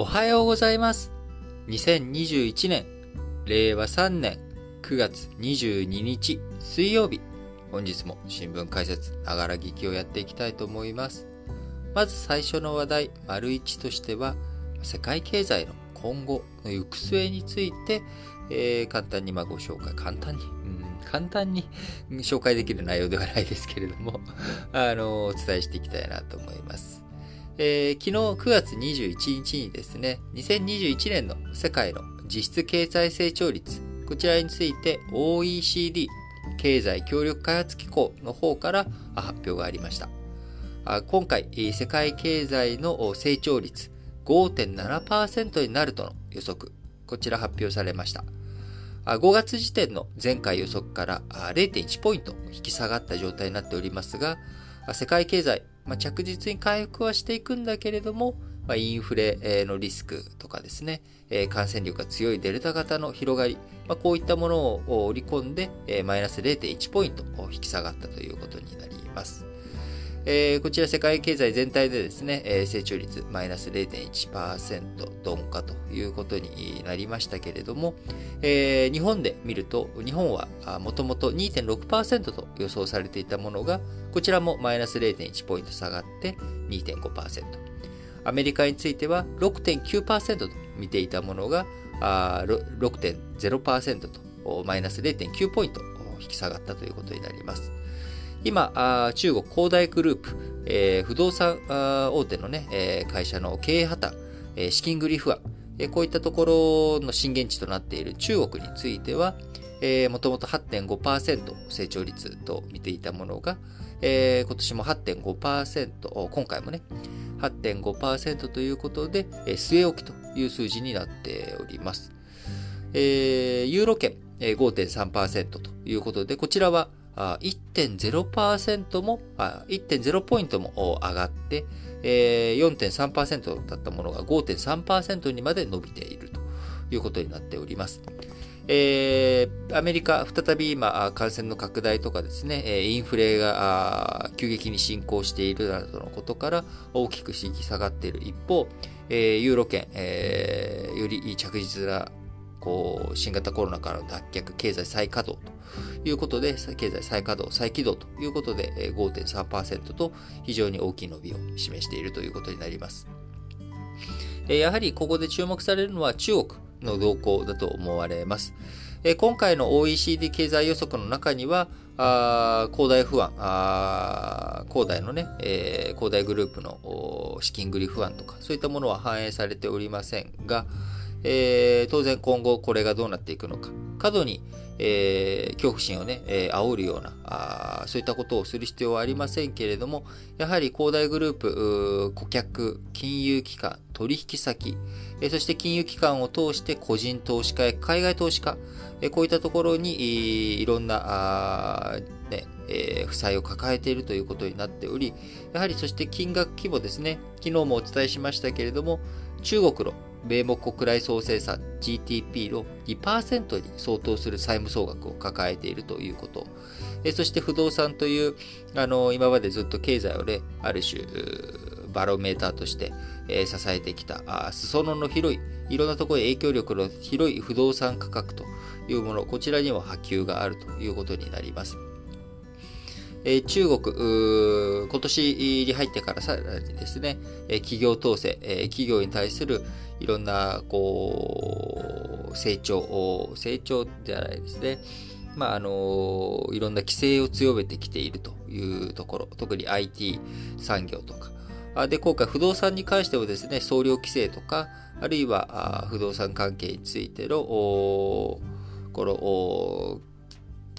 おはようございます。2021年、令和3年9月22日水曜日。本日も新聞解説、ながら聞きをやっていきたいと思います。まず最初の話題、丸一としては、世界経済の今後の行く末について、えー簡単にまあご紹介、簡単に、うん簡単に紹介できる内容ではないですけれども、あの、お伝えしていきたいなと思います。えー昨日9月21日にですね、2021年の世界の実質経済成長率、こちらについて OECD 経済協力開発機構の方から発表がありました。今回、世界経済の成長率5.7%になるとの予測、こちら発表されました。5月時点の前回予測から0.1ポイント引き下がった状態になっておりますが、世界経済、まあ、着実に回復はしていくんだけれども、まあ、インフレのリスクとかですね、感染力が強いデルタ型の広がり、まあ、こういったものを織り込んで、マイナス0.1ポイント引き下がったということになります。えーこちら世界経済全体でですね、えー成長率マイナス0.1%鈍化ということになりましたけれども、えー日本で見ると、日本はもともと2.6%と予想されていたものが、こちらもマイナス0.1ポイント下がって2.5%。アメリカについては6.9%と見ていたものが6.0%とマイナス0.9ポイント引き下がったということになります。今、中国恒大グループ、えー不動産大手の、ね会社の経営破綻、資金繰り不安、こういったところの震源地となっている中国については、えー、もともと8.5%成長率と見ていたものが、えー今年も8.5%、今回もね、8.5%ということで、えー据え置きという数字になっております。えーユーロ圏、えー5.3%ということで、こちらは1.0%も、1.0ポイントも上がって、4.3%だったものが5.3%にまで伸びているということになっております。えーアメリカ、再び今、感染の拡大とかですね、インフレが急激に進行しているなどのことから大きく引き下がっている一方、えーユーロ圏、えーより着実なこう新型コロナからの脱却、経済再稼働ということで、経済再稼働、再起動ということで、5.3%と非常に大きい伸びを示しているということになります。やはりここで注目されるのは中国の動向だと思われます。今回の OECD 経済予測の中には、恒大不安、恒大のね、えー恒大グループの資金繰り不安とか、そういったものは反映されておりませんが、えー当然今後これがどうなっていくのか、過度に、えー恐怖心をね、えー煽るようなあそういったことをする必要はありませんけれども、やはり恒大グループ、顧客、金融機関、取引先、えーそして金融機関を通して個人投資家や海外投資家、えーこういったところにいろんなあねえー負債を抱えているということになっており、やはりそして金額規模ですね、昨日もお伝えしましたけれども、中国の米目国内総生産 GDP の2%に相当する債務総額を抱えているということ。そして不動産という、あの今までずっと経済をね、ある種、バロメーターとして、え支えてきた、あー裾野の広い、いろんなところへ影響力の広い不動産価格というもの、こちらにも波及があるということになります。え中国、今年に入ってからさらにですね、え企業統制、え企業に対するいろんな、こう、成長、成長じゃないですね。まあ、あのいろんな規制を強めてきているというところ、特に IT 産業とか。で、今回不動産に関してはですね、総量規制とか、あるいは不動産関係についての、この、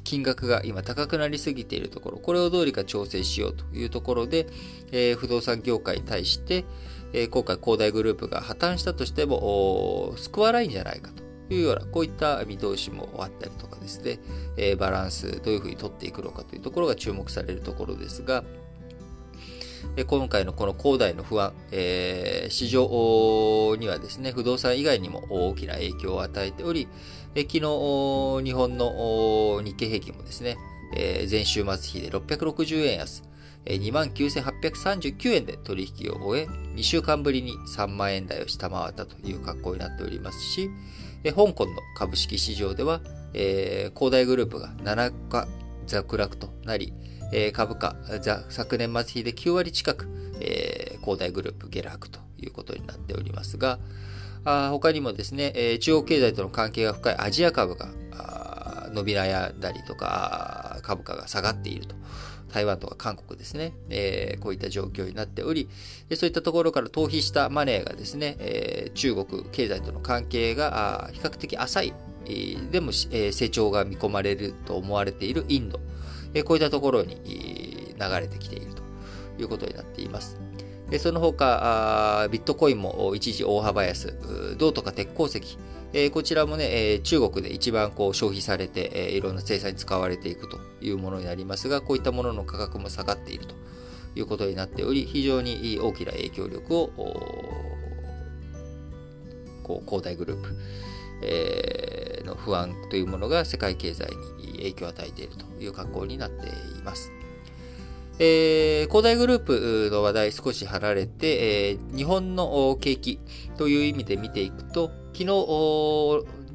金額が今高くなりすぎているところ、これをどうにか調整しようというところで、えー不動産業界に対して、えー今回恒大グループが破綻したとしても、救わないんじゃないかというような、こういった見通しもあったりとかですね、えーバランス、どういうふうに取っていくのかというところが注目されるところですが、今回のこの恒大の不安、えー市場にはですね、不動産以外にも大きな影響を与えており、え昨日、日本の日経平均もですね、え前週末比で660円安、29,839円で取引を終え、2週間ぶりに3万円台を下回ったという格好になっておりますし、香港の株式市場では、えー、恒大グループが7日続落となり、え、株価、昨年末比で9割近く、えー、恒大グループ下落ということになっておりますが、あ他にもですね、えー、中央経済との関係が深いアジア株が伸び悩んだりとか、株価が下がっていると。台湾とか韓国ですね、えー、こういった状況になっており、そういったところから逃避したマネーがですね、えー、中国経済との関係が比較的浅い、でも、え、成長が見込まれると思われているインド、え、こういったところに流れてきているということになっています。その他、ビットコインも一時大幅安、銅とか鉄鉱石、こちらもね、中国で一番こう消費されて、いろんな制裁に使われていくというものになりますが、こういったものの価格も下がっているということになっており、非常に大きな影響力を、こう、恒大グループ、えの不安というものが世界経済に影響を与えているという格好になっています。えー、恒大グループの話題少し離れて、えー、日本の景気という意味で見ていくと、昨日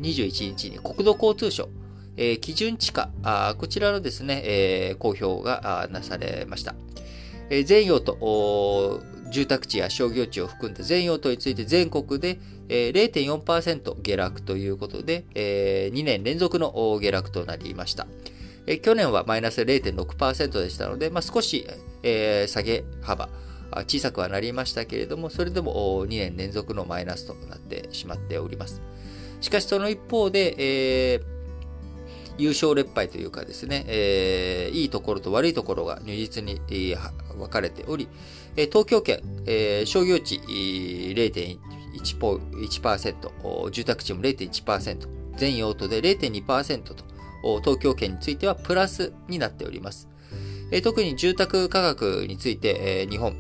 21日に国土交通省、えー、基準地価、あこちらのですね、えー、公表がなされました。えー、全用途、住宅地や商業地を含んだ全用途について全国で、0.4%下落ということで、えー、2年連続の下落となりました。え去年はマイナス0.6%でしたので、まあ、少し、えー、下げ幅、小さくはなりましたけれども、それでも2年連続のマイナスとなってしまっております。しかしその一方で、えー、優勝劣敗というかですね、えー、いいところと悪いところが如実に、えー、分かれており、東京圏、えー、商業地0.1%、住宅地も0.1%、全用途で0.2%と、東京圏についてはプラスになっております。え特に住宅価格について、え日本、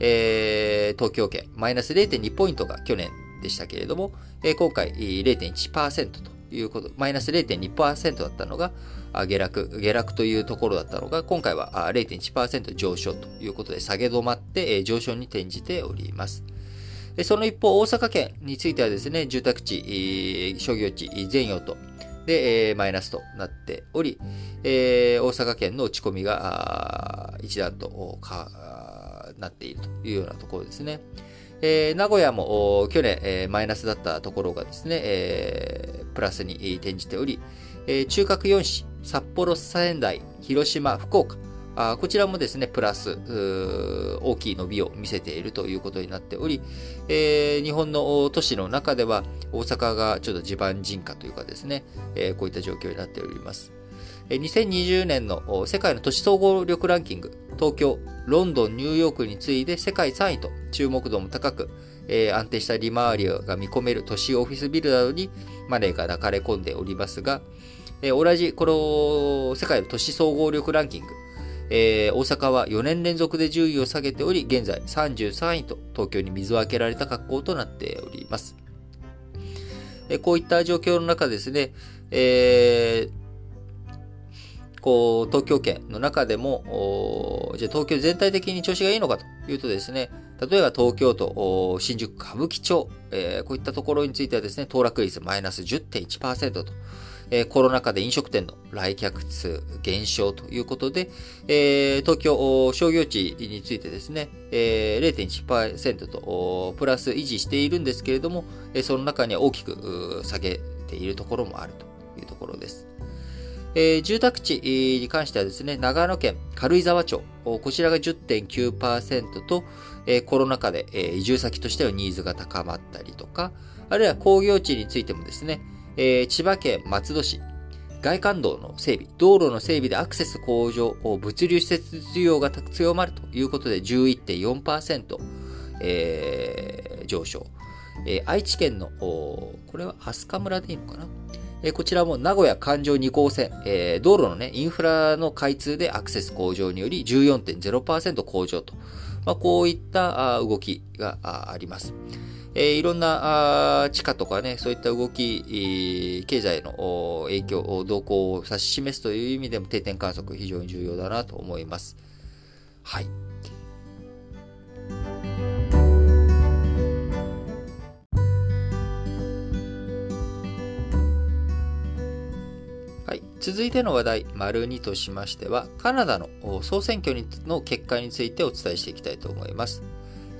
え東京圏、マイナス0.2ポイントが去年でしたけれども、え今回0.1%ということ、マイナス0.2%だったのが、下落、下落というところだったのが、今回は0.1%上昇ということで下げ止まって上昇に転じております。その一方、大阪県についてはですね、住宅地、商業地、全用と、で、えー、マイナスとなっており、えー、大阪県の落ち込みが一段となっているというようなところですね。えー、名古屋も去年、えー、マイナスだったところがですね、えー、プラスに転じており、え、中核4市、札幌、仙台、広島、福岡、あこちらもですね、プラス、大きい伸びを見せているということになっており、えー、日本の都市の中では大阪がちょっと地盤沈下というかですね、えー、こういった状況になっております。2020年の世界の都市総合力ランキング、東京、ロンドン、ニューヨークに次いで世界3位と注目度も高く、えー、安定した利回りが見込める都市オフィスビルなどにマネーが流れ込んでおりますが、えー、同じこの世界の都市総合力ランキング、えー、大阪は4年連続で順位を下げており、現在33位と東京に水を開けられた格好となっております。え、こういった状況の中ですね、えー、こう、東京圏の中でも、じゃあ東京全体的に調子がいいのかというとですね、例えば東京都、新宿歌舞伎町、えー、こういったところについてはですね、騰落率マイナス10.1%と、えコロナ禍で飲食店の来客数減少ということで、え東京商業地についてですね、え0.1%とプラス維持しているんですけれども、えその中には大きく下げているところもあるというところです。えー、住宅地に関してはですね、長野県軽井沢町、こちらが10.9%と、えー、コロナ禍で、えー、移住先としてはニーズが高まったりとか、あるいは工業地についてもですね、えー、千葉県松戸市、外環道の整備、道路の整備でアクセス向上、物流施設需要が強まるということで11.4%、えー、上昇。えー、愛知県の、これは飛鳥村でいいのかな、こちらも名古屋環状2号線、えー、道路のね、インフラの開通でアクセス向上により14.0%向上と、まあ、こういった動きがあります。えー、いろんな地価とかね、そういった動き、経済の影響、動向を指し示すという意味でも定点観測非常に重要だなと思います。はい。はい、続いての話題、丸2としましては、カナダの総選挙の結果についてお伝えしていきたいと思います。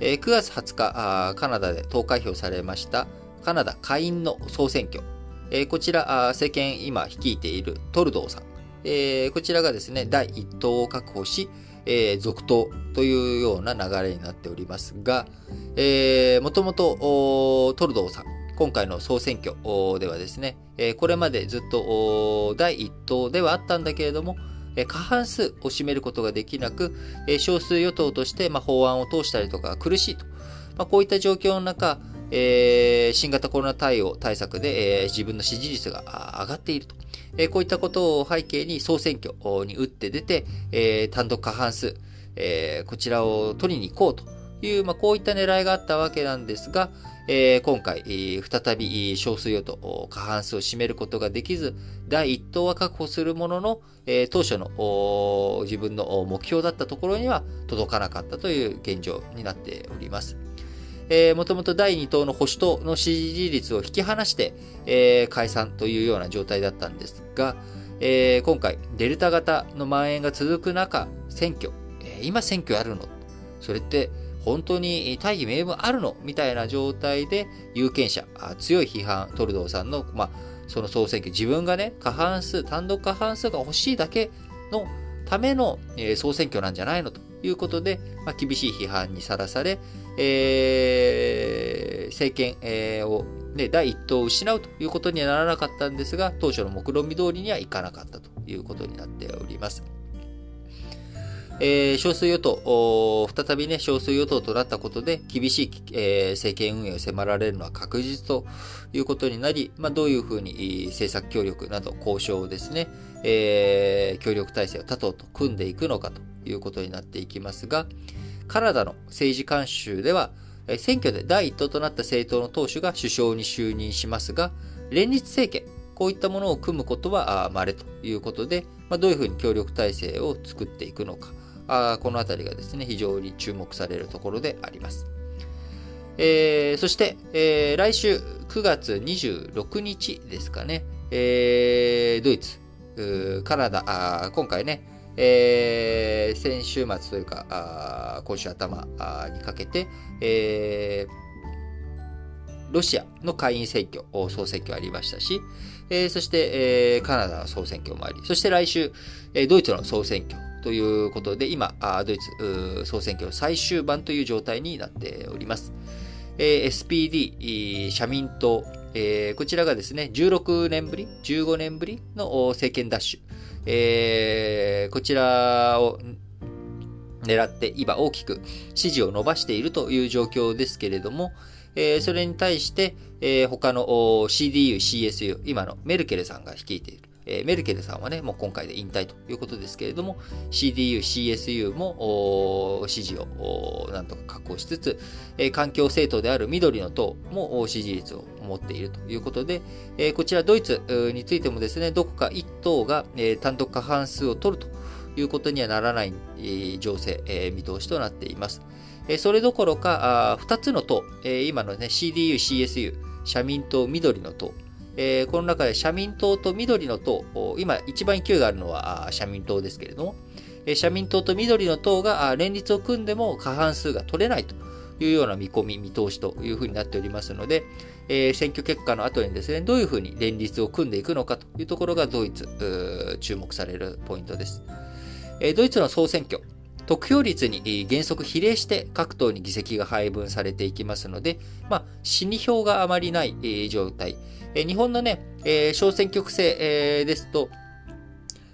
えー、9月20日カナダで投開票されましたカナダ下院の総選挙。えー、こちら、政権今率いているトルドーさん。えー、こちらがですね、第1党を確保し、えー、続投というような流れになっておりますが、もともとトルドーさん、今回の総選挙ではですね、これまでずっと第1党ではあったんだけれども、過半数を占めることができなく、少数与党として法案を通したりとか苦しいと。まあ、こういった状況の中、え、新型コロナ対応対策で、え、自分の支持率が上がっていると。え、こういったことを背景に総選挙に打って出て、え、単独過半数、え、こちらを取りに行こうという、まあ、こういった狙いがあったわけなんですが、えー、今回、再び少数与党過半数を占めることができず、第一党は確保するものの、えー、当初の自分の目標だったところには届かなかったという現状になっております。えー、もともと第2党の保守党の支持率を引き離して、えー、解散というような状態だったんですが、えー、今回、デルタ型の蔓延が続く中、選挙、えー、今選挙やるの？それって本当に大義名分あるのみたいな状態で有権者、強い批判、トルドーさんの、まあ、その総選挙、自分がね、過半数、単独過半数が欲しいだけのための、総選挙なんじゃないのということで、まあ、厳しい批判にさらされ、えー、政権、を、ね、第一党を失うということにはならなかったんですが、当初の目論見通りにはいかなかったということになっております。えー、少数与党、再びね、少数与党となったことで、厳しい、えー、政権運営を迫られるのは確実ということになり、まあ、どういうふうに政策協力など交渉をですね、えー、協力体制を他党と組んでいくのかということになっていきますが、カナダの政治慣習では、選挙で第一党となった政党の党首が首相に就任しますが、連立政権、こういったものを組むことは稀ということで、まあ、どういうふうに協力体制を作っていくのか、あこのあたりがですね、非常に注目されるところであります。えー、そして、えー、来週9月26日ですかね、えー、ドイツ、カナダ、あ今回ね、えー、先週末というか、あ今週頭にかけて、えー、ロシアの下院選挙、総選挙ありましたし、えー、そして、えー、カナダの総選挙もあり、そして来週、えー、ドイツの総選挙ということで、今、ドイツ総選挙の最終盤という状態になっております。えー、SPD、社民党、えー、こちらがですね、16年ぶり、15年ぶりの政権奪取、えー、こちらを狙って今大きく支持を伸ばしているという状況ですけれども、えー、それに対して、えー、他の CDU、CSU、今のメルケルさんが率いている。えー、メルケルさんはね、もう今回で引退ということですけれども、CDU、CSU も支持をなんとか確保しつつ、えー、環境政党である緑の党も支持率を持っているということで、えー、こちらドイツについてもですね、どこか1党が、え単独過半数を取るということにはならない、えー、情勢、え見通しとなっています。えそれどころか、あ2つの党、え今のね、CDU、CSU、社民党、緑の党、えこの中で社民党と緑の党、今一番勢いがあるのは社民党ですけれども、え社民党と緑の党が連立を組んでも過半数が取れないというような見込み、見通しというふうになっておりますので、え選挙結果の後にですね、どういうふうに連立を組んでいくのかというところがドイツ、注目されるポイントです。えドイツの総選挙、得票率に原則比例して各党に議席が配分されていきますので、まあ、死に票があまりない状態。日本のね、小選挙区制ですと、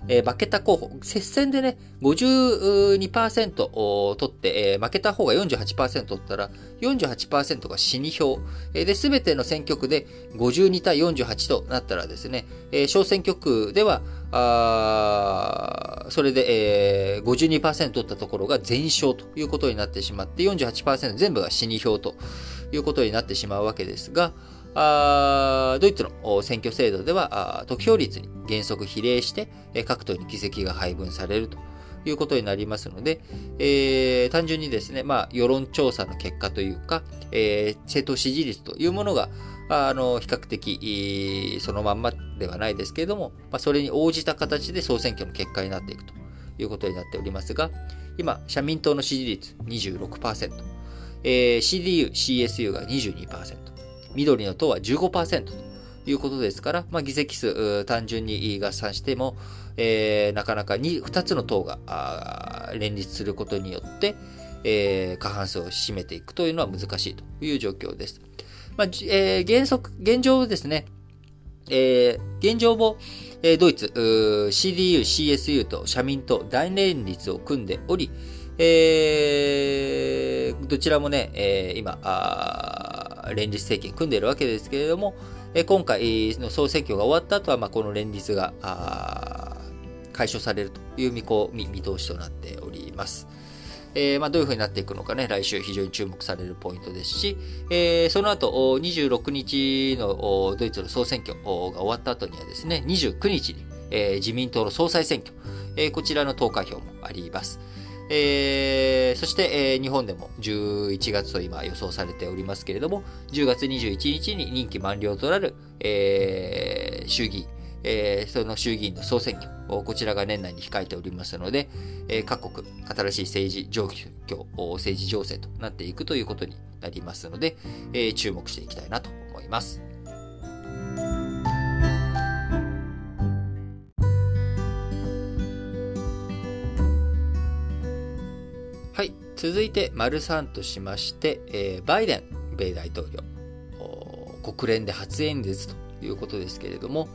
えー、負けた候補、接戦でね、52%を取って、えー、負けた方が48%取ったら、48%が死に票。えー、で、すべての選挙区で52対48となったらですね、えー、小選挙区では、あそれで、えー、52%取ったところが全勝ということになってしまって、48%全部が死に票ということになってしまうわけですが、あドイツの選挙制度では、得票率に原則比例して、各党に議席が配分されるということになりますので、えー、単純にですね、まあ、世論調査の結果というか、えー、政党支持率というものが、あの、比較的、そのまんまではないですけれども、まあ、それに応じた形で総選挙の結果になっていくということになっておりますが、今、社民党の支持率26%、えー、CDU、CSU が22%、緑の党は15%ということですから、まあ、議席数、単純に合算しても、えー、なかなか 2, 2つの党が連立することによって、えー、過半数を占めていくというのは難しいという状況です。まあえー、原則、現状ですね、えー、現状も、えー、ドイツ、CDU、CSU と社民党大連立を組んでおり、えー、どちらもね、えー、今連立政権組んでいるわけですけれども、え、今回の総選挙が終わった後は、まあ、この連立が解消されるという見込み、見通しとなっております。えー、まあ、どういう風になっていくのかね、来週非常に注目されるポイントですし、えー、その後、26日のドイツの総選挙が終わった後にはですね、29日に、えー、自民党の総裁選挙、えこちらの投開票もあります。えー、そして、えー、日本でも11月と今予想されておりますけれども、10月21日に任期満了となる、えー、衆議院、その衆議院の総選挙、こちらが年内に控えておりますので、各国、新しい政治状況、政治情勢となっていくということになりますので、注目していきたいなと思います。続いて、丸3としまして、えー、バイデン米大統領、国連で初演説ということですけれども、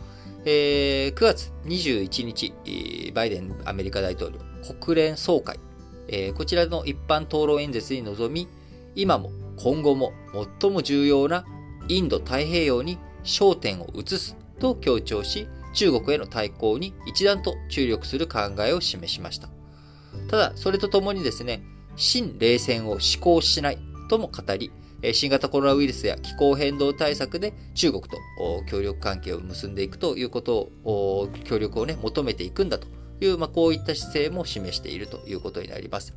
えー、9月21日、バイデンアメリカ大統領国連総会、えー、こちらの一般討論演説に臨み、今も今後も最も重要なインド太平洋に焦点を移すと強調し、中国への対抗に一段と注力する考えを示しました。ただ、それとともにですね、新冷戦を施行しないとも語り、新型コロナウイルスや気候変動対策で中国と協力関係を結んでいくということを、協力をね、求めていくんだという、まあ、こういった姿勢も示しているということになります。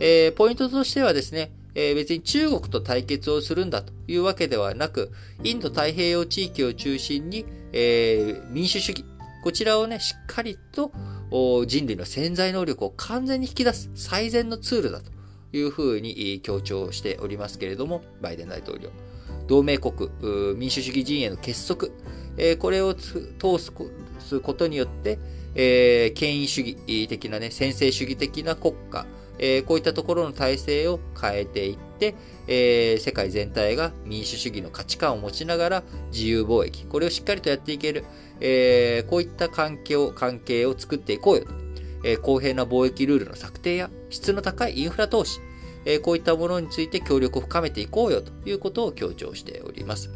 えー、ポイントとしてはですね、えー、別に中国と対決をするんだというわけではなく、インド太平洋地域を中心に、えー、民主主義、こちらをね、しっかりと人類の潜在能力を完全に引き出す最善のツールだというふうに強調しておりますけれども、バイデン大統領。同盟国、民主主義陣営の結束、これを通すことによって、権威主義的なね、専制主義的な国家、えー、こういったところの体制を変えていって、えー、世界全体が民主主義の価値観を持ちながら自由貿易、これをしっかりとやっていける、えー、こういった環境、関係を作っていこうよと。えー、公平な貿易ルールの策定や質の高いインフラ投資、えー、こういったものについて協力を深めていこうよということを強調しております。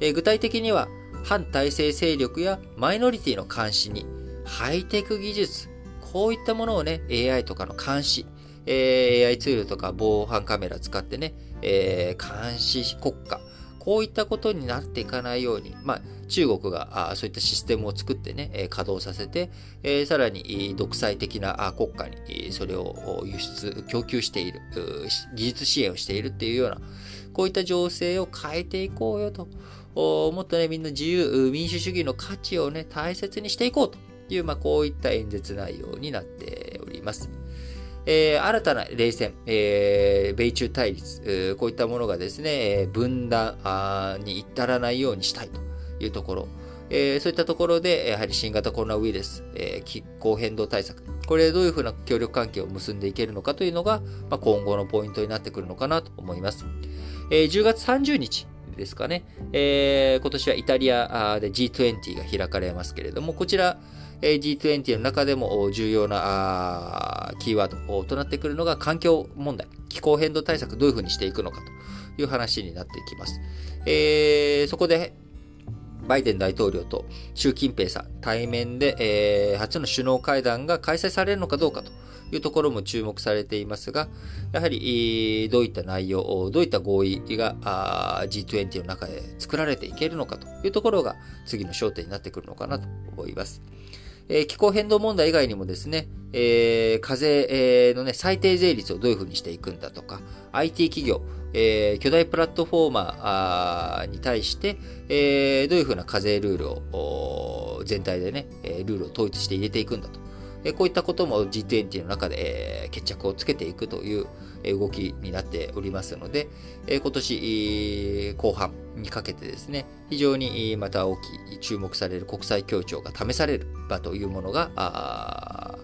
えー、具体的には、反体制勢力やマイノリティの監視に、ハイテク技術、こういったものをね、AI とかの監視、えー、AI ツールとか防犯カメラ使ってね、えー、監視国家、こういったことになっていかないように、まあ、中国があそういったシステムを作ってね、え稼働させて、えさらに独裁的な国家にそれを輸出、供給している、技術支援をしているっていうような、こういった情勢を変えていこうよと。もっとね、みんな自由、民主主義の価値をね、大切にしていこうという、まあ、こういった演説内容になっております。えー、新たな冷戦、えー、米中対立、こういったものがですね、分断に至らないようにしたいというところ、えー、そういったところで、やはり新型コロナウイルス、えー、気候変動対策、これどういうふうな協力関係を結んでいけるのかというのが、まあ、今後のポイントになってくるのかなと思います。えー、10月30日、ですかね。えー、今年はイタリアで G20 が開かれますけれども、こちら、G20 の中でも重要なキーワードとなってくるのが環境問題、気候変動対策どういうふうにしていくのかという話になっていきます。えー、そこでバイデン大統領と習近平さん対面で、えー、初の首脳会談が開催されるのかどうかというところも注目されていますが、やはりどういった内容、どういった合意が G20 の中で作られていけるのかというところが次の焦点になってくるのかなと思います。え気候変動問題以外にもですね、えー、課税のね、最低税率をどういうふうにしていくんだとか、IT 企業、えー、巨大プラットフォーマーに対して、えー、どういうふうな課税ルールを全体でね、ルールを統一して入れていくんだと。えこういったことも G20 の中で、え決着をつけていくという動きになっておりますので、え今年後半にかけてですね、非常にまた大きい注目される国際協調が試される場というものが、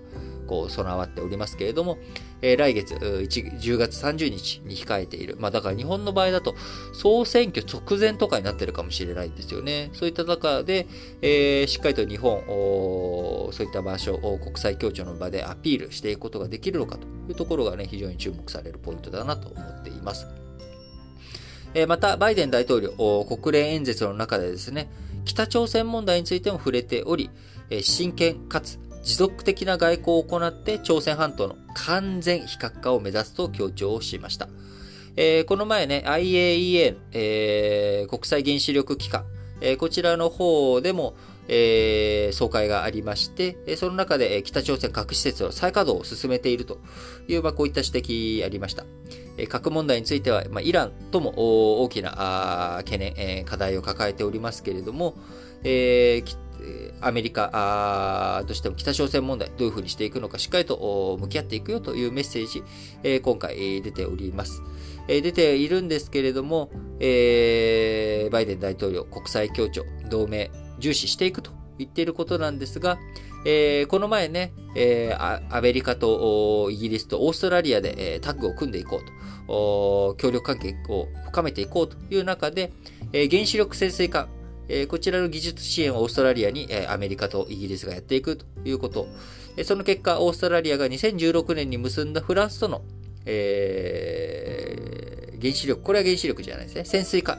こう備わっておりますけれども、えー、来月10月30日に控えている。まあだから日本の場合だと総選挙直前とかになってるかもしれないんですよね。そういった中で、えー、しっかりと日本、そういった場所を国際協調の場でアピールしていくことができるのかというところがね、非常に注目されるポイントだなと思っています。えー、また、バイデン大統領、国連演説の中でですね、北朝鮮問題についても触れており、真剣かつ持続的な外交を行って朝鮮半島の完全非核化を目指すと強調しました。えー、この前ね、IAEA、えー、国際原子力機関、えー、こちらの方でも、えー、総会がありまして、その中で北朝鮮核施設の再稼働を進めているという、まあ、こういった指摘ありました。核問題については、まあ、イランとも大きな懸念、課題を抱えておりますけれども、えー、アメリカとしても北朝鮮問題どういうふうにしていくのかしっかりと向き合っていくよというメッセージ、え今回出ております。出ているんですけれどもえ、バイデン大統領国際協調、同盟重視していくと言っていることなんですが、えこの前ねえ、アメリカとイギリスとオーストラリアで、タッグを組んでいこうと、協力関係を深めていこうという中で、原子力潜水艦、えこちらの技術支援をオーストラリアに、えアメリカとイギリスがやっていくということ。えその結果、オーストラリアが2016年に結んだフランスとの、えー、原子力、これは原子力じゃないですね。潜水艦。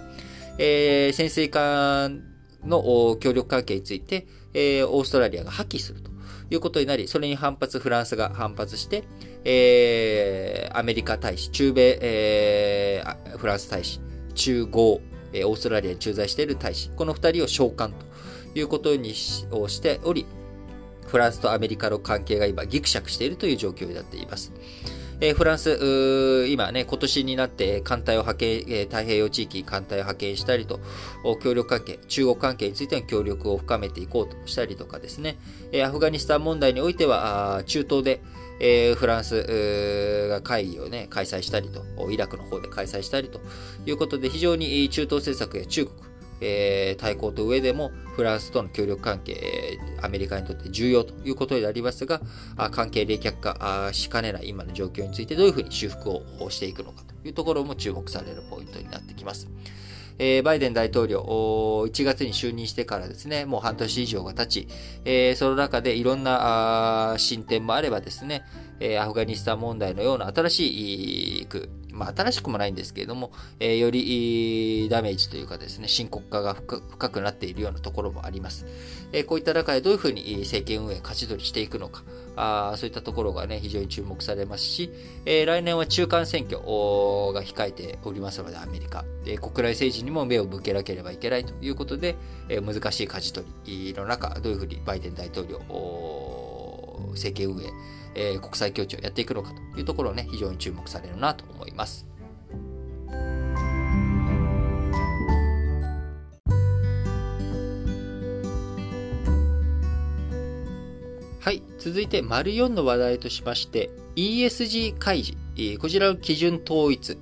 えー、潜水艦の協力関係について、えー、オーストラリアが破棄するということになり、それに反発、フランスが反発して、えー、アメリカ大使、中米、えー、フランス大使、中豪、えオーストラリアに駐在している大使、この二人を召喚ということにをしており、フランスとアメリカの関係が今ギクシャクしているという状況になっています。えフランス、今ね、今年になって艦隊を派遣、え太平洋地域艦隊を派遣したりと、協力関係、中国関係についての協力を深めていこうとしたりとかですね、えアフガニスタン問題においては、中東で、えー、フランスが会議をね、開催したりと、イラクの方で開催したりということで、非常に中東政策や中国、えー、対抗と上でもフランスとの協力関係、アメリカにとって重要ということでありますが、関係冷却化しかねない今の状況についてどういうふうに修復をしていくのかというところも注目されるポイントになってきます。えー、バイデン大統領、1月に就任してからですね、もう半年以上が経ち、えー、その中でいろんな進展もあればですね、え、アフガニスタン問題のような新しいまあ、新しくもないんですけれども、え、よりダメージというかですね、深刻化が深くなっているようなところもあります。え、こういった中でどういうふうに政権運営、勝ち取りしていくのか、あそういったところがね、非常に注目されますし、え、来年は中間選挙が控えておりますので、アメリカ。で国内政治にも目を向けなければいけないということで、え、難しい舵取りの中、どういうふうにバイデン大統領、政権運営、えー、国際協調をやっていくのかというところをね、非常に注目されるなと思います。はい。続いて、丸4の話題としまして、ESG 開示。こちらの基準統一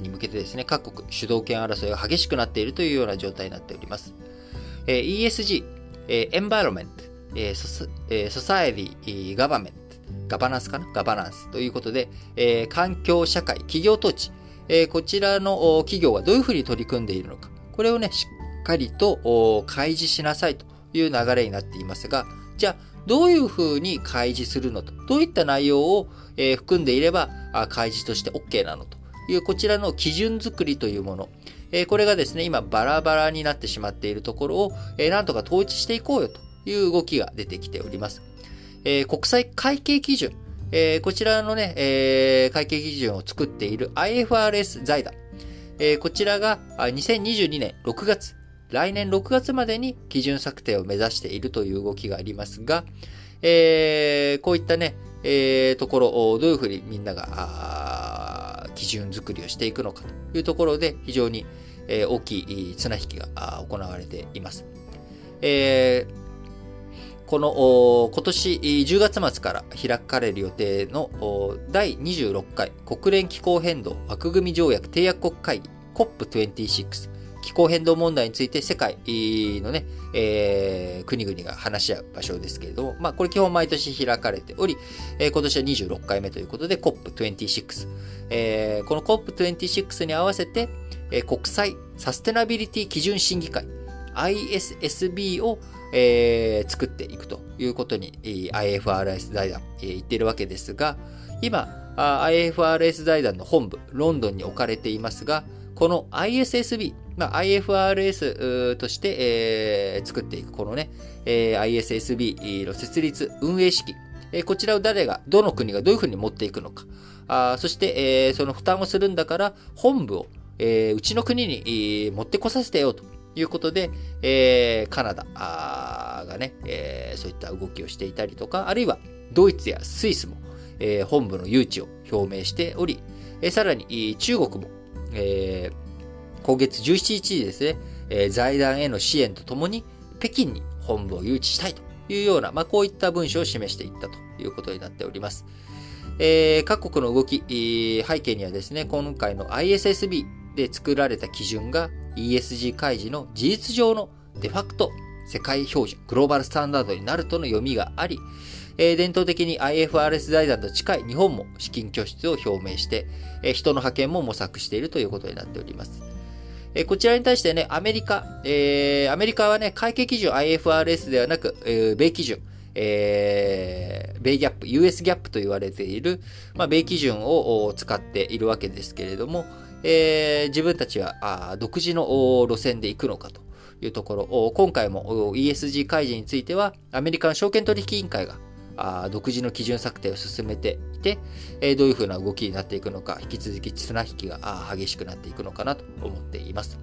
に向けてですね、各国主導権争いが激しくなっているというような状態になっております。ESG、エンバイロメント、えーソえー、ソサエティ、ガバメント、ガバナンスかな？ガバナンスということで、えー、環境社会、企業統治、えー、こちらの企業がどういうふうに取り組んでいるのか、これをね、しっかりと開示しなさいという流れになっていますが、じゃあ、どういうふうに開示するのと、どういった内容を、えー、含んでいればあ開示として OK なのと？いう、こちらの基準作りというもの、えー、これがですね、今バラバラになってしまっているところを、えー、なんとか統一していこうよと。いう動きが出てきております。えー、国際会計基準、えー、こちらのね、えー、会計基準を作っている IFRS 財団、えー、こちらが2022年6月来年6月までに基準策定を目指しているという動きがありますが、えー、こういったね、えー、ところをどういうふうにみんなが、基準作りをしていくのかというところで非常に、えー、大きい綱引きが行われています。えーこの今年10月末から開かれる予定の第26回国連気候変動枠組条約締約国会議 COP26 気候変動問題について世界のね、えー、国々が話し合う場所ですけれども、まあこれ基本毎年開かれており、えー、今年は26回目ということで COP26、えー、この COP26 に合わせて、えー、国際サステナビリティ基準審議会 ISSB をえー、作っていくということに IFRS 財団、えー、言っているわけですが、今、IFRS 財団の本部、ロンドンに置かれていますが、この ISSB、まあ、IFRS として、えー、作っていくこのね、えー、ISSB の設立、運営式、えー、こちらを誰が、どの国がどういうふうに持っていくのか、あそして、えー、その負担をするんだから、本部を、えー、うちの国に、えー、持ってこさせてよと。ということで、えー、カナダがね、えー、そういった動きをしていたりとか、あるいはドイツやスイスも、えー、本部の誘致を表明しており、えー、さらに中国も、えー、今月17日にですね、えー、財団への支援とともに北京に本部を誘致したいというような、まあ、こういった文書を示していったということになっております。えー、各国の動き、背景にはですね、今回の ISSB で作られた基準が ESG 開示の事実上のデファクト世界標準、グローバルスタンダードになるとの読みがあり、えー、伝統的に IFRS 財団と近い日本も資金拠出を表明して、えー、人の派遣も模索しているということになっております。えー、こちらに対してね、アメリカ、えー、アメリカはね、会計基準 IFRS ではなく、えー、米基準、えー、米ギャップ、US ギャップと言われている、まあ、米基準を使っているわけですけれども、えー、自分たちは独自の路線で行くのかというところ、今回も ESG 開示については、アメリカの証券取引委員会が独自の基準策定を進めていて、どういうふうな動きになっていくのか、引き続き綱引きが激しくなっていくのかなと思っています。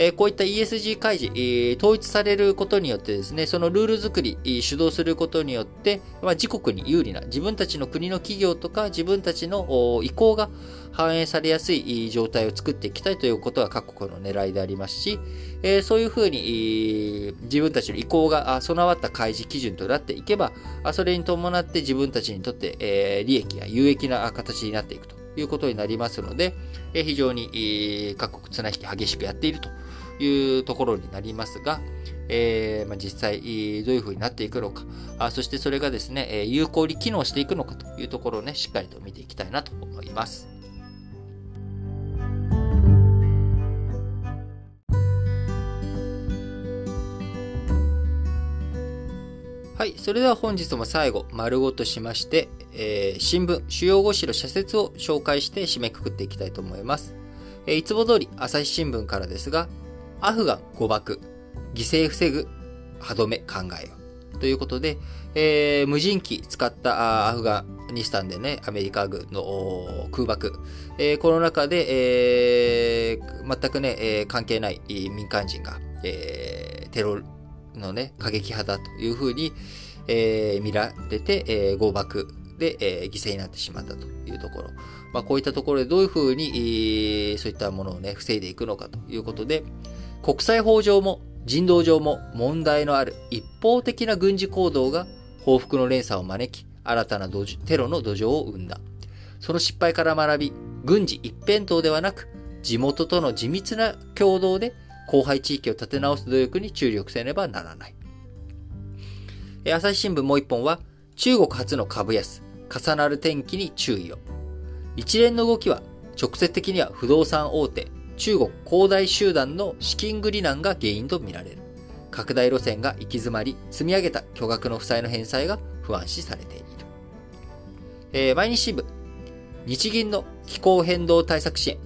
えこういった ESG 開示、え統一されることによってですね、そのルール作り、主導することによって、まあ、自国に有利な、自分たちの国の企業とか自分たちの意向が反映されやすい状態を作っていきたいということが各国の狙いでありますし、えそういうふうに、自分たちの意向が備わった開示基準となっていけば、それに伴って自分たちにとって、え利益や有益な形になっていくということになりますので、非常に各国綱引き激しくやっているというところになりますが、えーまあ、実際どういうふうになっていくのかあ、そしてそれがですね、有効に機能していくのかというところをね、しっかりと見ていきたいなと思います。はい。それでは本日も最後、丸ごとしまして、えー、新聞、主要語詞の社説を紹介して締めくくっていきたいと思います。えー、いつも通り、朝日新聞からですが、アフガン誤爆、犠牲防ぐ歯止め考えよ。ということで、えー、無人機使ったアフガニスタンでね、アメリカ軍の空爆、えー、この中で、えー、全くね、えー、関係ない民間人が、えー、テロのね、過激派だというふうに、えー、見られて、えー、誤爆で、えー、犠牲になってしまったというところ。まあ、こういったところでどういうふうに、えー、そういったものをね、防いでいくのかということで、国際法上も人道上も問題のある一方的な軍事行動が報復の連鎖を招き、新たなテロの土壌を生んだ。その失敗から学び、軍事一辺倒ではなく、地元との緻密な共同で荒廃地域を立て直す努力に注力せねばならない。朝日新聞もう一本は、中国初の株安、重なる天気に注意を。一連の動きは、直接的には不動産大手、中国恒大集団の資金繰り難が原因とみられる。拡大路線が行き詰まり、積み上げた巨額の負債の返済が不安視されている。えー、毎日新聞、日銀の気候変動対策支援、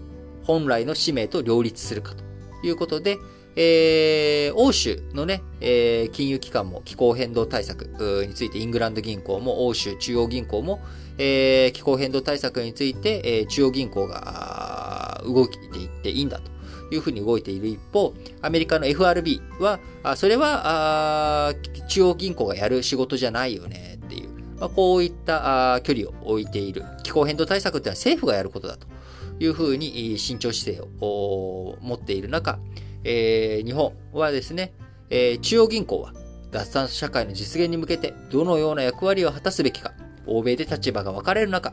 本来の使命と両立するかということで、えー、欧州のね、えー、金融機関も気候変動対策について、イングランド銀行も欧州中央銀行も、えー、気候変動対策について、えー、中央銀行が動いていっていいんだというふうに動いている一方、アメリカの FRB は、あそれはあ中央銀行がやる仕事じゃないよねっていう、まあ、こういったあ距離を置いている。気候変動対策っていうのは政府がやることだというふうに慎重姿勢を持っている中、えー、日本はですね、えー、中央銀行は脱炭素社会の実現に向けてどのような役割を果たすべきか、欧米で立場が分かれる中、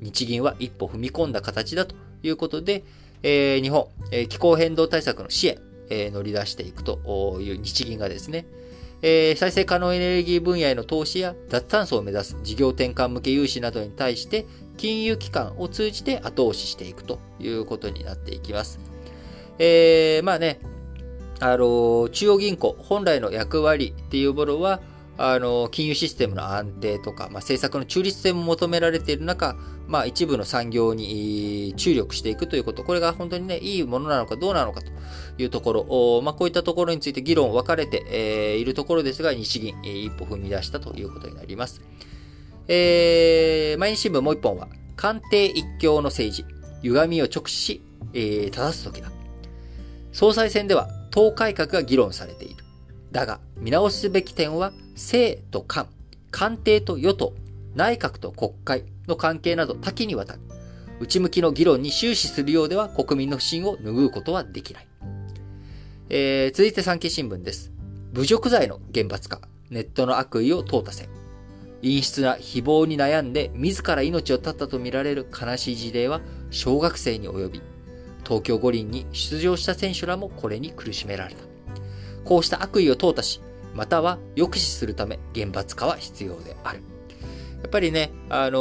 日銀は一歩踏み込んだ形だということで、えー、日本、えー、気候変動対策の支援、えー、乗り出していくという日銀がですね、えー、再生可能エネルギー分野への投資や脱炭素を目指す事業転換向け融資などに対して金融機関を通じて後押ししていくということになっていきます。えー、まあね、あの、中央銀行本来の役割っていうものは、あの、金融システムの安定とか、まあ、政策の中立性も求められている中、まあ、一部の産業に注力していくということ、これが本当にね、いいものなのかどうなのかというところ、まあ、こういったところについて議論分かれて、え、いるところですが、日銀、一歩踏み出したということになります。えー、毎日新聞もう一本は、官邸一強の政治、歪みを直視し、えー、正す時だ。総裁選では党改革が議論されている。だが、見直すべき点は、政と官、官邸と与党、内閣と国会の関係など多岐にわたる。内向きの議論に終始するようでは国民の不信を拭うことはできない。えー、続いて産経新聞です。侮辱罪の厳罰化、ネットの悪意を淘汰せ。陰湿な誹謗に悩んで自ら命を絶ったとみられる悲しい事例は小学生に及び、東京五輪に出場した選手らもこれに苦しめられた。こうした悪意を淘汰し、または抑止するため厳罰化は必要である。やっぱりね、あの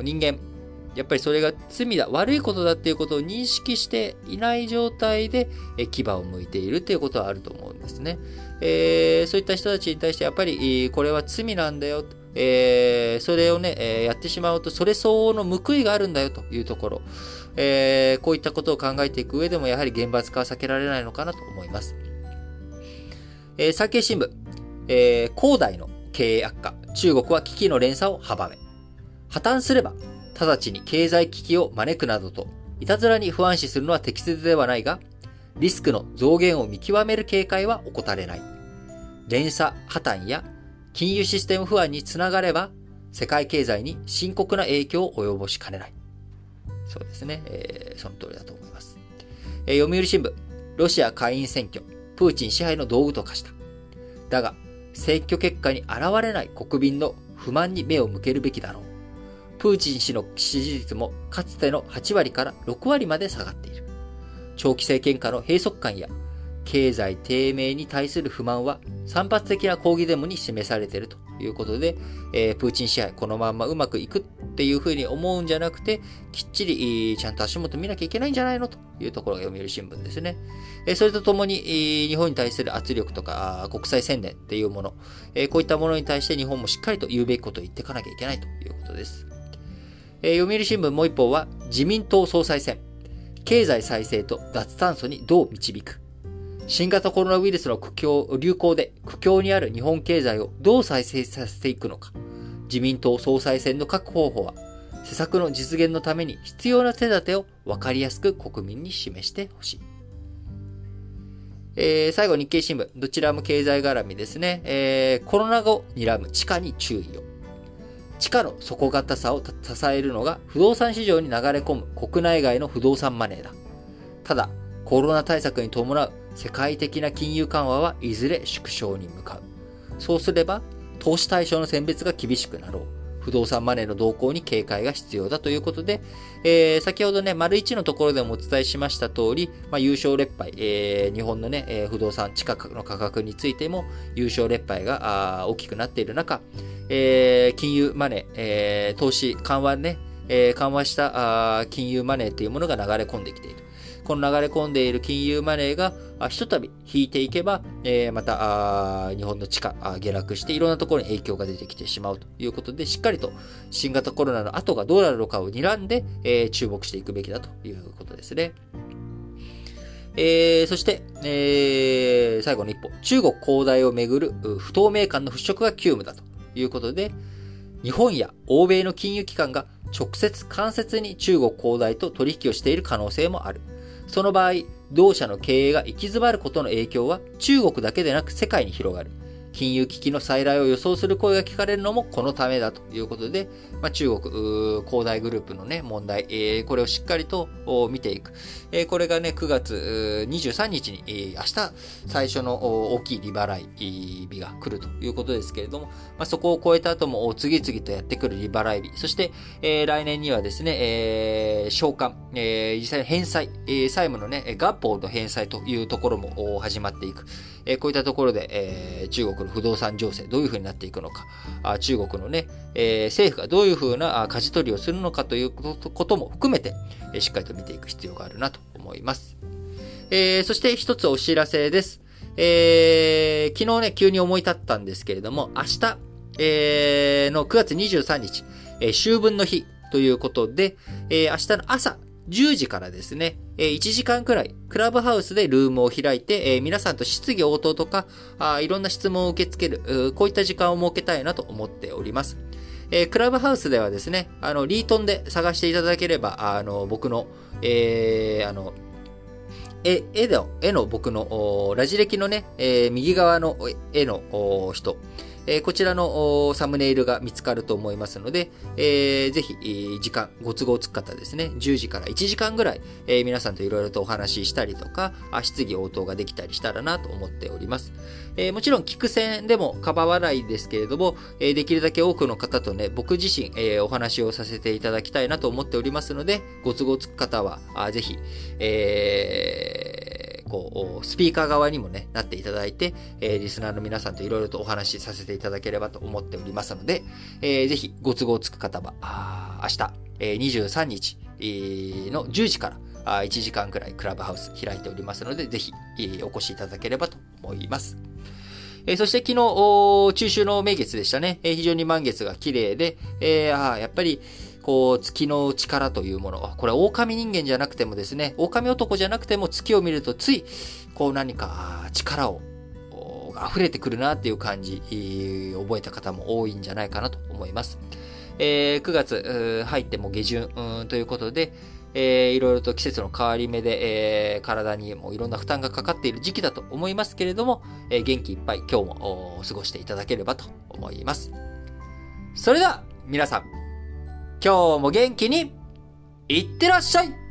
ー、人間、やっぱりそれが罪だ、悪いことだっていうことを認識していない状態でえ牙を向いているっていうことはあると思うんですね。えー、そういった人たちに対してやっぱりこれは罪なんだよ。えー、それをね、えー、やってしまうと、それ相応の報いがあるんだよというところ、えー、こういったことを考えていく上でも、やはり厳罰化は避けられないのかなと思います。えー、産経新聞、えー、広大の経営悪化、中国は危機の連鎖を阻め。破綻すれば、直ちに経済危機を招くなどと、いたずらに不安視するのは適切ではないが、リスクの増減を見極める警戒は怠れない。連鎖破綻や金融システム不安につながれば、世界経済に深刻な影響を及ぼしかねない。そうですね。えー、その通りだと思います。えー、読売新聞、ロシア下院選挙、プーチン支配の道具と化した。だが、選挙結果に現れない国民の不満に目を向けるべきだろう。プーチン氏の支持率もかつての8割から6割まで下がっている。長期政権下の閉塞感や経済低迷に対する不満は散発的な抗議デモに示されているということで、えー、プーチン支配このままうまくいくっていうふうに思うんじゃなくて、きっちりちゃんと足元見なきゃいけないんじゃないのというところが読売新聞ですね。えー、それとともに、日本に対する圧力とか国際宣伝っていうもの、えー、こういったものに対して日本もしっかりと言うべきことを言っていかなきゃいけないということです。えー、読売新聞もう一方は自民党総裁選。経済再生と脱炭素にどう導く新型コロナウイルスの苦境、流行で苦境にある日本経済をどう再生させていくのか。自民党総裁選の各候補は、施策の実現のために必要な手立てを分かりやすく国民に示してほしい。えー、最後、日経新聞。どちらも経済絡みですね。えー、コロナ後睨む地価に注意を。地価の底堅さを支えるのが不動産市場に流れ込む国内外の不動産マネーだ。ただ、コロナ対策に伴う世界的な金融緩和はいずれ縮小に向かう。そうすれば、投資対象の選別が厳しくなろう。不動産マネーの動向に警戒が必要だということで、えー、先ほどね、丸1のところでもお伝えしました通り、まあ、優勝劣敗、えー、日本のね、えー、不動産地価の価格についても優勝劣敗が大きくなっている中、えー、金融マネー、えー、投資緩和ね、えー、緩和したあ金融マネーというものが流れ込んできている。この流れ込んでいる金融マネーがひとたび引いていけば、え、また日本の地価下落していろんなところに影響が出てきてしまうということで、しっかりと新型コロナの後がどうなるのかを睨んで、え、注目していくべきだということですね。えー、そして、えー、最後の一歩。中国恒大をめぐる不透明感の払拭が急務だということで、日本や欧米の金融機関が直接間接に中国恒大と取引をしている可能性もある。その場合、同社の経営が行き詰まることの影響は中国だけでなく世界に広がる。金融危機の再来を予想する声が聞かれるのもこのためだということで、まあ、中国、恒大グループのね、問題、えー、これをしっかりと見ていく。えー、これがね、9月23日に、えー、明日最初の大きい利払い日が来るということですけれども、まあ、そこを超えた後も次々とやってくる利払い日、そして、えー、来年にはですね、えー、償還、えー、実際返済、えー、債務のね、合法の返済というところも始まっていく。えー、こういったところで、えー、中国の不動産情勢どういう風になっていくのか、あ中国のね、えー、政府がどういう風な舵取りをするのかということも含めて、え、しっかりと見ていく必要があるなと思います。えー、そして一つお知らせです。えー、昨日ね、急に思い立ったんですけれども、明日、えー、の9月23日、えー、秋分の日ということで、えー、明日の朝10時からですね、え1時間くらい、クラブハウスでルームを開いて、え皆さんと質疑応答とかあ、いろんな質問を受け付ける、こういった時間を設けたいなと思っております。えクラブハウスではですね、あの、リートンで探していただければ、あの、僕の、えー、あの、え、絵の、絵の僕の、ラジ歴のね、えー、右側の絵の人、えこちらのサムネイルが見つかると思いますので、えー、ぜひ、時間、ご都合つく方ですね、10時から1時間ぐらい、え、皆さんといろいろとお話ししたりとか、質疑応答ができたりしたらなと思っております。え、もちろん、聞く線でも構わないですけれども、えできるだけ多くの方とね、僕自身、えお話をさせていただきたいなと思っておりますので、ご都合つく方は、あぜひ、えー、こう、スピーカー側にもね、なっていただいて、えー、リスナーの皆さんといろいろとお話しさせていただければと思っておりますので、えー、ぜひご都合つく方は、あ明日、えー、23日、えー、の10時から、あ1時間くらいクラブハウス開いておりますので、ぜひ、えー、お越しいただければと思います。えー、そして昨日、中秋の名月でしたね。えー、非常に満月が綺麗で、えー、あやっぱり、こう、月の力というもの。これは、狼人間じゃなくてもですね、狼男じゃなくても月を見るとつい、こう何か力を、溢れてくるなっていう感じ、覚えた方も多いんじゃないかなと思います。えー、9月入っても下旬ということで、えー、いろいろと季節の変わり目で、えー、体にもいろんな負担がかかっている時期だと思いますけれども、えー、元気いっぱい今日も過ごしていただければと思います。それでは、皆さん、今日も元気に、いってらっしゃい。